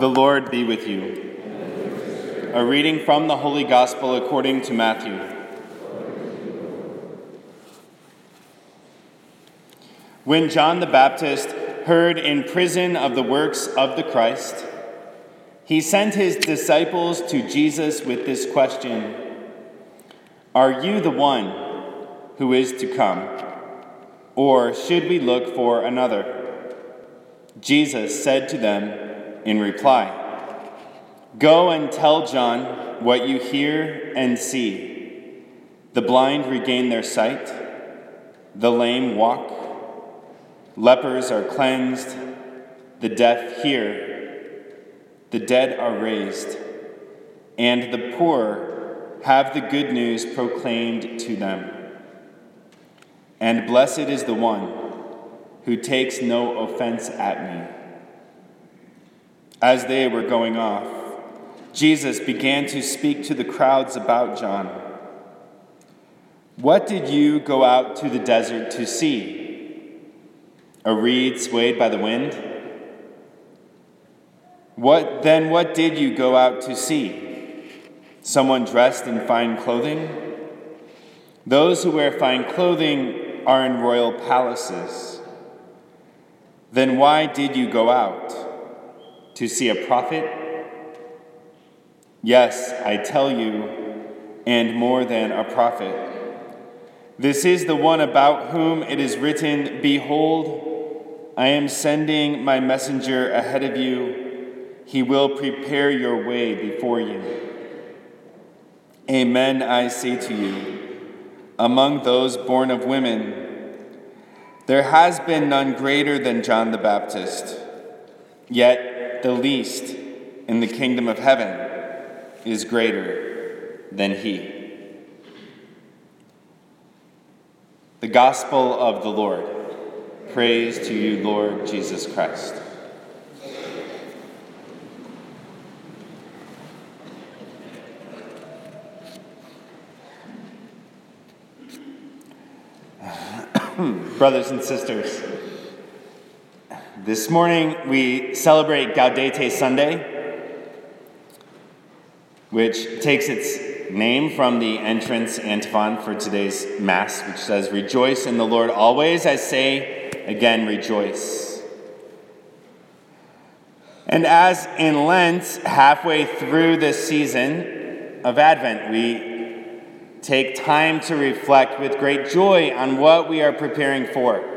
The Lord be with you. A reading from the Holy Gospel according to Matthew. When John the Baptist heard in prison of the works of the Christ, he sent his disciples to Jesus with this question Are you the one who is to come? Or should we look for another? Jesus said to them, in reply Go and tell John what you hear and see. The blind regain their sight, the lame walk, lepers are cleansed, the deaf hear, the dead are raised, and the poor have the good news proclaimed to them. And blessed is the one who takes no offense at me. As they were going off, Jesus began to speak to the crowds about John. What did you go out to the desert to see? A reed swayed by the wind? What then what did you go out to see? Someone dressed in fine clothing? Those who wear fine clothing are in royal palaces. Then why did you go out? To see a prophet? Yes, I tell you, and more than a prophet. This is the one about whom it is written Behold, I am sending my messenger ahead of you. He will prepare your way before you. Amen, I say to you, among those born of women, there has been none greater than John the Baptist. Yet, the least in the kingdom of heaven is greater than he. The Gospel of the Lord. Praise to you, Lord Jesus Christ. Brothers and sisters, this morning we celebrate Gaudete Sunday, which takes its name from the entrance antiphon for today's Mass, which says, Rejoice in the Lord always. I say again, rejoice. And as in Lent, halfway through this season of Advent, we take time to reflect with great joy on what we are preparing for.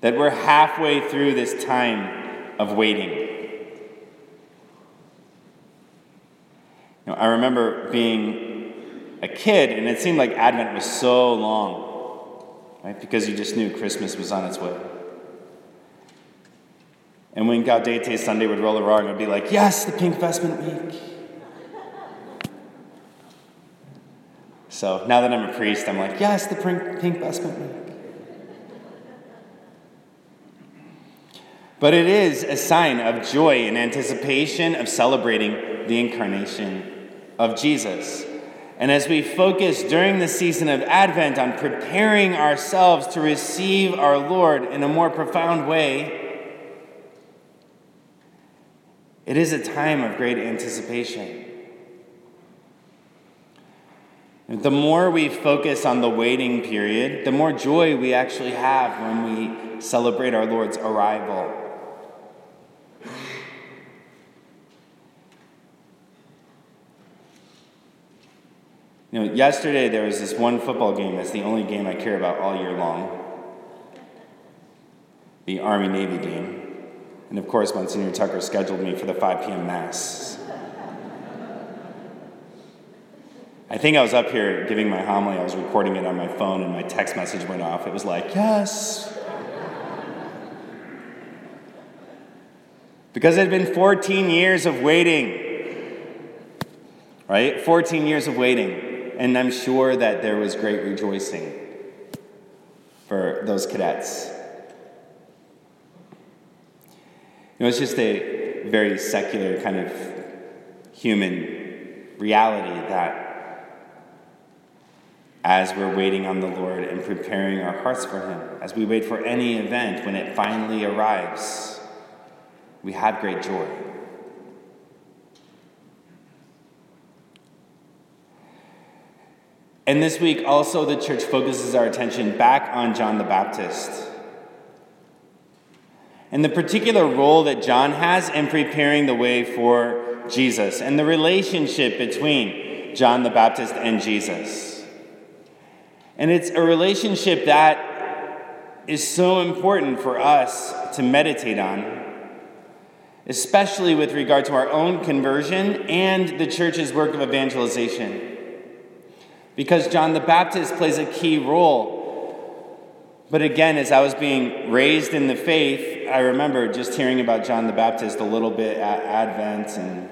That we're halfway through this time of waiting. Know, I remember being a kid, and it seemed like Advent was so long, right? Because you just knew Christmas was on its way. And when Gaudete Sunday would roll around, I'd be like, yes, the pink vestment week. So now that I'm a priest, I'm like, yes, the pink vestment week. But it is a sign of joy and anticipation of celebrating the incarnation of Jesus. And as we focus during the season of Advent on preparing ourselves to receive our Lord in a more profound way, it is a time of great anticipation. The more we focus on the waiting period, the more joy we actually have when we celebrate our Lord's arrival. You know, yesterday there was this one football game that's the only game I care about all year long the Army Navy game. And of course, Monsignor Tucker scheduled me for the 5 p.m. Mass. I think I was up here giving my homily, I was recording it on my phone, and my text message went off. It was like, yes. because it had been 14 years of waiting, right? 14 years of waiting and I'm sure that there was great rejoicing for those cadets. You know, it's just a very secular kind of human reality that as we're waiting on the Lord and preparing our hearts for Him, as we wait for any event when it finally arrives, we have great joy. And this week, also, the church focuses our attention back on John the Baptist and the particular role that John has in preparing the way for Jesus and the relationship between John the Baptist and Jesus. And it's a relationship that is so important for us to meditate on, especially with regard to our own conversion and the church's work of evangelization because John the Baptist plays a key role. But again, as I was being raised in the faith, I remember just hearing about John the Baptist a little bit at Advent, and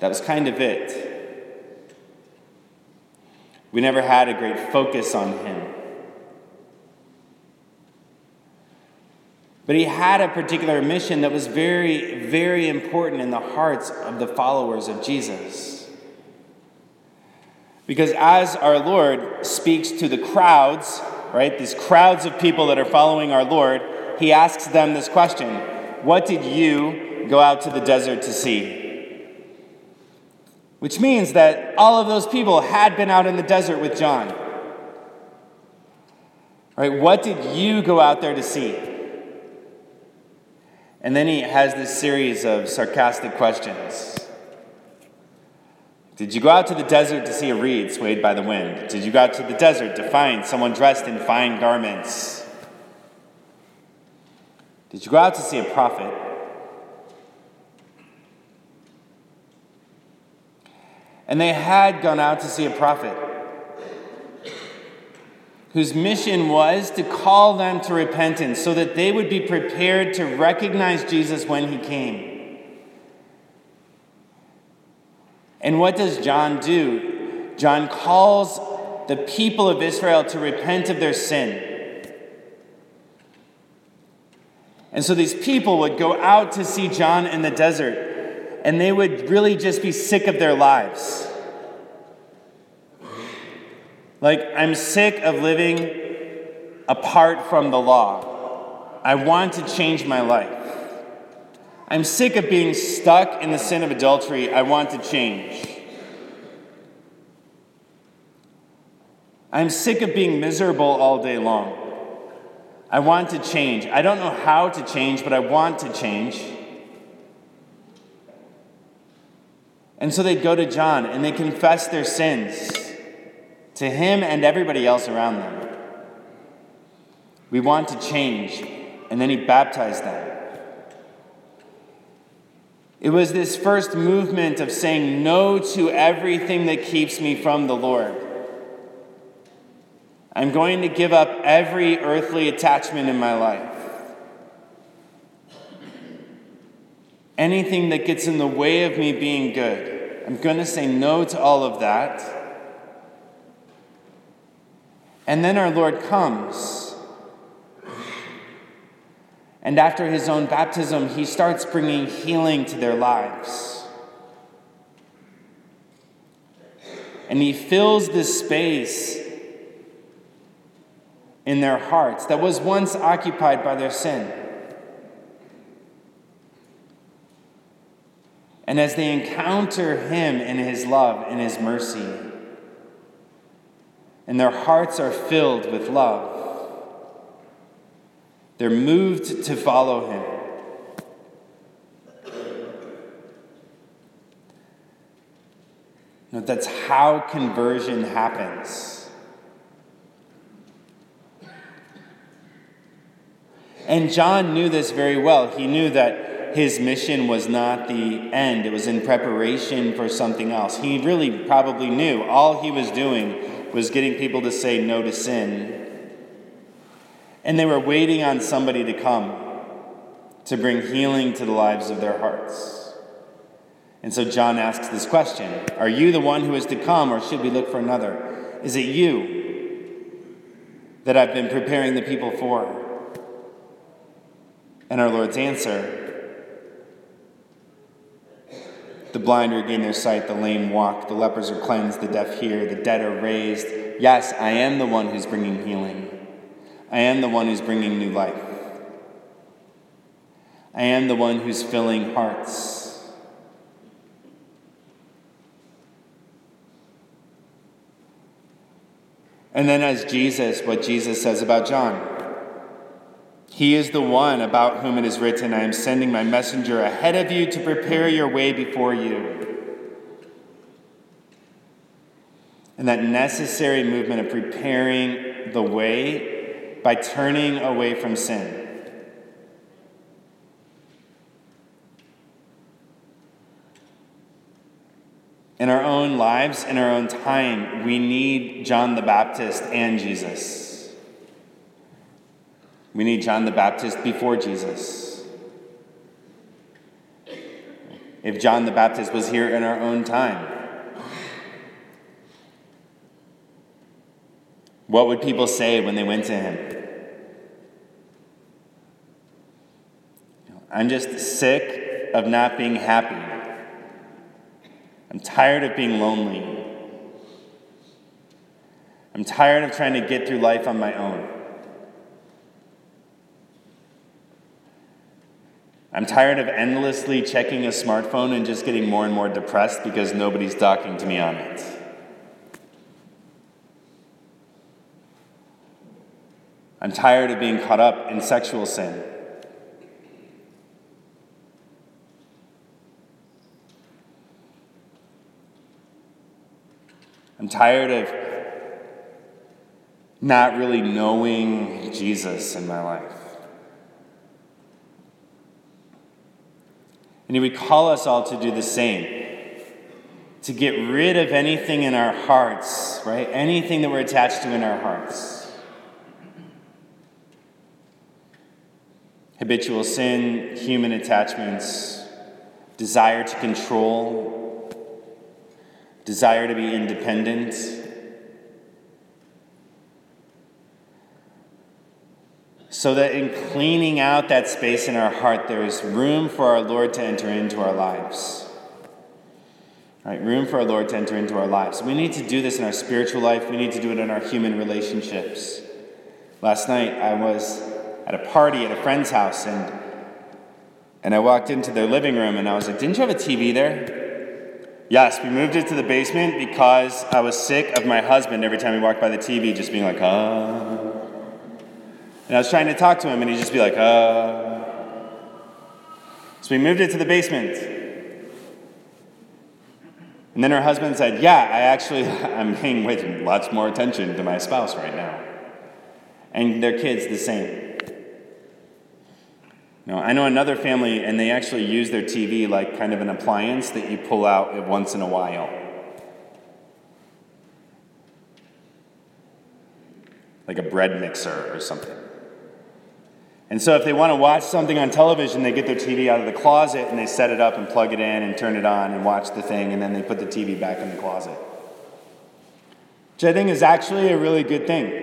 that was kind of it. We never had a great focus on him. But he had a particular mission that was very, very important in the hearts of the followers of Jesus. Because as our Lord speaks to the crowds, right, these crowds of people that are following our Lord, he asks them this question What did you go out to the desert to see? Which means that all of those people had been out in the desert with John. Right? What did you go out there to see? And then he has this series of sarcastic questions. Did you go out to the desert to see a reed swayed by the wind? Did you go out to the desert to find someone dressed in fine garments? Did you go out to see a prophet? And they had gone out to see a prophet whose mission was to call them to repentance so that they would be prepared to recognize Jesus when he came. And what does John do? John calls the people of Israel to repent of their sin. And so these people would go out to see John in the desert, and they would really just be sick of their lives. Like, I'm sick of living apart from the law. I want to change my life. I'm sick of being stuck in the sin of adultery. I want to change. I'm sick of being miserable all day long. I want to change. I don't know how to change, but I want to change. And so they'd go to John and they confess their sins to him and everybody else around them. We want to change. And then he baptized them. It was this first movement of saying no to everything that keeps me from the Lord. I'm going to give up every earthly attachment in my life. Anything that gets in the way of me being good, I'm going to say no to all of that. And then our Lord comes. And after his own baptism, he starts bringing healing to their lives. And he fills this space in their hearts that was once occupied by their sin. And as they encounter him in his love and his mercy, and their hearts are filled with love, they're moved to follow him. No, that's how conversion happens. And John knew this very well. He knew that his mission was not the end, it was in preparation for something else. He really probably knew all he was doing was getting people to say no to sin and they were waiting on somebody to come to bring healing to the lives of their hearts. And so John asks this question Are you the one who is to come, or should we look for another? Is it you that I've been preparing the people for? And our Lord's answer the blind regain their sight, the lame walk, the lepers are cleansed, the deaf hear, the dead are raised. Yes, I am the one who's bringing healing. I am the one who's bringing new life. I am the one who's filling hearts. And then, as Jesus, what Jesus says about John. He is the one about whom it is written, I am sending my messenger ahead of you to prepare your way before you. And that necessary movement of preparing the way by turning away from sin. In our own lives, in our own time, we need John the Baptist and Jesus. We need John the Baptist before Jesus. If John the Baptist was here in our own time, what would people say when they went to him? I'm just sick of not being happy. I'm tired of being lonely. I'm tired of trying to get through life on my own. I'm tired of endlessly checking a smartphone and just getting more and more depressed because nobody's talking to me on it. I'm tired of being caught up in sexual sin. I'm tired of not really knowing Jesus in my life. And he would call us all to do the same to get rid of anything in our hearts, right? Anything that we're attached to in our hearts. Habitual sin, human attachments, desire to control, desire to be independent. So that in cleaning out that space in our heart, there is room for our Lord to enter into our lives. Right, room for our Lord to enter into our lives. We need to do this in our spiritual life. We need to do it in our human relationships. Last night, I was at a party at a friend's house, and and I walked into their living room, and I was like, "Didn't you have a TV there?" Yes, we moved it to the basement because I was sick of my husband every time he walked by the TV just being like, uh. And I was trying to talk to him and he'd just be like, uh. So we moved it to the basement. And then her husband said, Yeah, I actually, I'm paying way lots more attention to my spouse right now. And their kids the same. You I know another family, and they actually use their TV like kind of an appliance that you pull out once in a while. Like a bread mixer or something. And so, if they want to watch something on television, they get their TV out of the closet and they set it up and plug it in and turn it on and watch the thing, and then they put the TV back in the closet. Which I think is actually a really good thing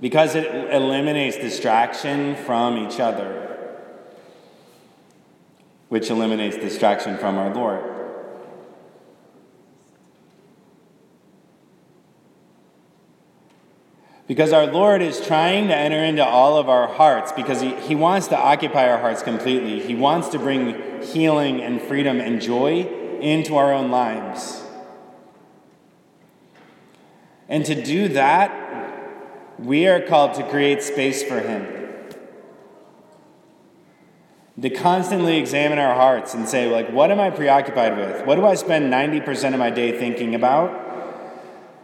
because it eliminates distraction from each other, which eliminates distraction from our Lord. Because our Lord is trying to enter into all of our hearts because he, he wants to occupy our hearts completely. He wants to bring healing and freedom and joy into our own lives. And to do that, we are called to create space for Him. To constantly examine our hearts and say, like, what am I preoccupied with? What do I spend 90% of my day thinking about?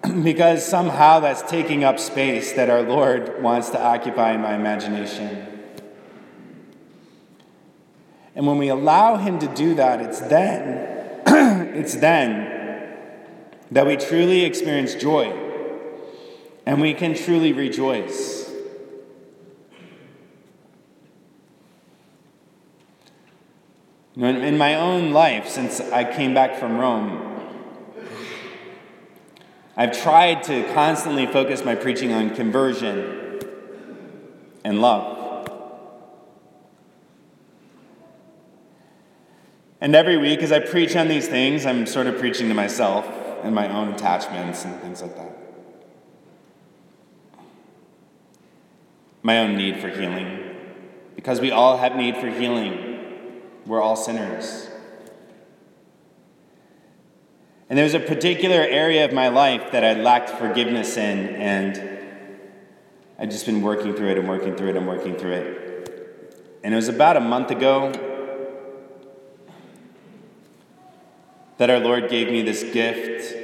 because somehow that's taking up space that our Lord wants to occupy in my imagination. And when we allow Him to do that, it's then, it's then that we truly experience joy and we can truly rejoice. In my own life, since I came back from Rome, I've tried to constantly focus my preaching on conversion and love. And every week, as I preach on these things, I'm sort of preaching to myself and my own attachments and things like that. My own need for healing. because we all have need for healing. We're all sinners. And there was a particular area of my life that I lacked forgiveness in, and I've just been working through it and working through it and working through it. And it was about a month ago that our Lord gave me this gift.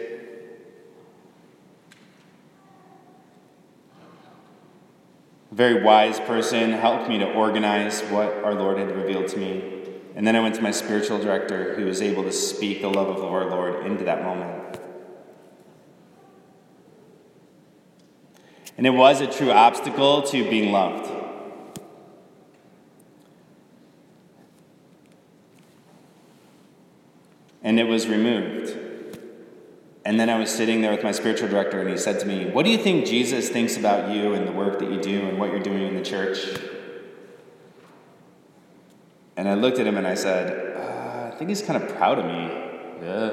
Very wise person helped me to organize what our Lord had revealed to me. And then I went to my spiritual director, who was able to speak the love of our Lord into that moment. And it was a true obstacle to being loved. And it was removed. And then I was sitting there with my spiritual director, and he said to me, What do you think Jesus thinks about you and the work that you do and what you're doing in the church? And I looked at him and I said, uh, I think he's kind of proud of me. Yeah,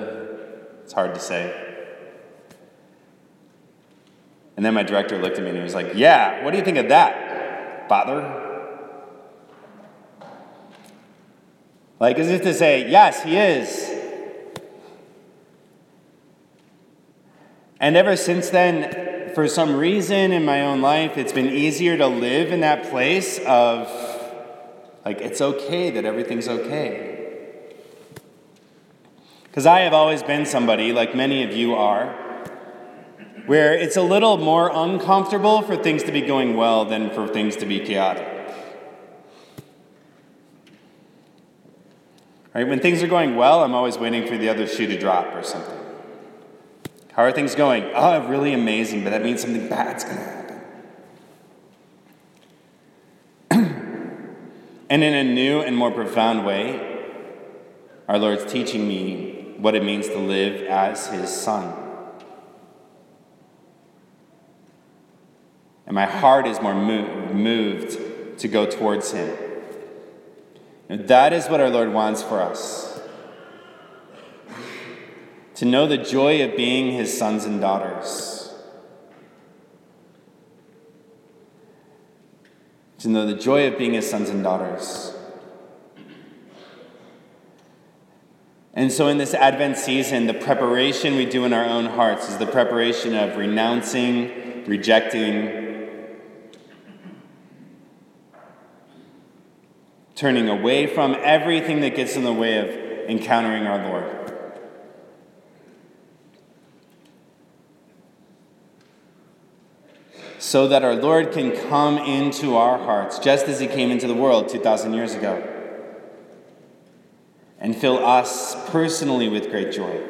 it's hard to say. And then my director looked at me and he was like, Yeah, what do you think of that, father? Like, as if to say, Yes, he is. And ever since then, for some reason in my own life, it's been easier to live in that place of, like, it's okay that everything's okay. Because I have always been somebody, like many of you are, where it's a little more uncomfortable for things to be going well than for things to be chaotic. Right? When things are going well, I'm always waiting for the other shoe to drop or something. How are things going? Oh, really amazing, but that means something bad's going to happen. and in a new and more profound way, our Lord's teaching me what it means to live as His Son. and my heart is more moved to go towards Him. And that is what our Lord wants for us to know the joy of being His sons and daughters. To know the joy of being His sons and daughters. And so, in this Advent season, the preparation we do in our own hearts is the preparation of renouncing, rejecting, turning away from everything that gets in the way of encountering our Lord. So that our Lord can come into our hearts, just as He came into the world 2,000 years ago, and fill us personally with great joy.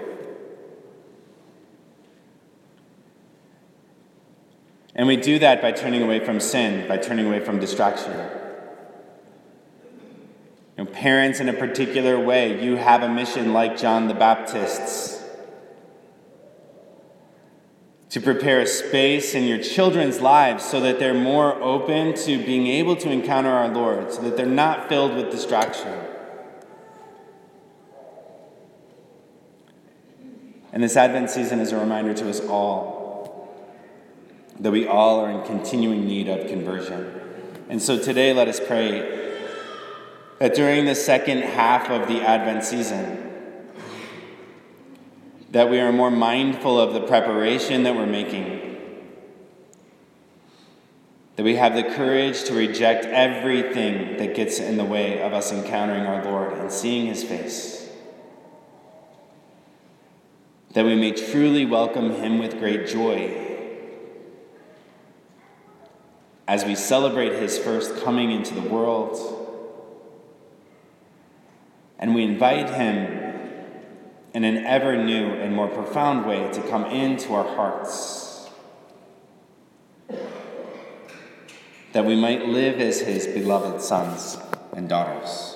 And we do that by turning away from sin, by turning away from distraction. You know, parents, in a particular way, you have a mission like John the Baptist's to prepare a space in your children's lives so that they're more open to being able to encounter our Lord, so that they're not filled with distraction. And this Advent season is a reminder to us all that we all are in continuing need of conversion. And so today, let us pray that during the second half of the Advent season, that we are more mindful of the preparation that we're making. That we have the courage to reject everything that gets in the way of us encountering our Lord and seeing His face. That we may truly welcome Him with great joy as we celebrate His first coming into the world and we invite Him in an ever new and more profound way to come into our hearts. That we might live as His beloved sons and daughters.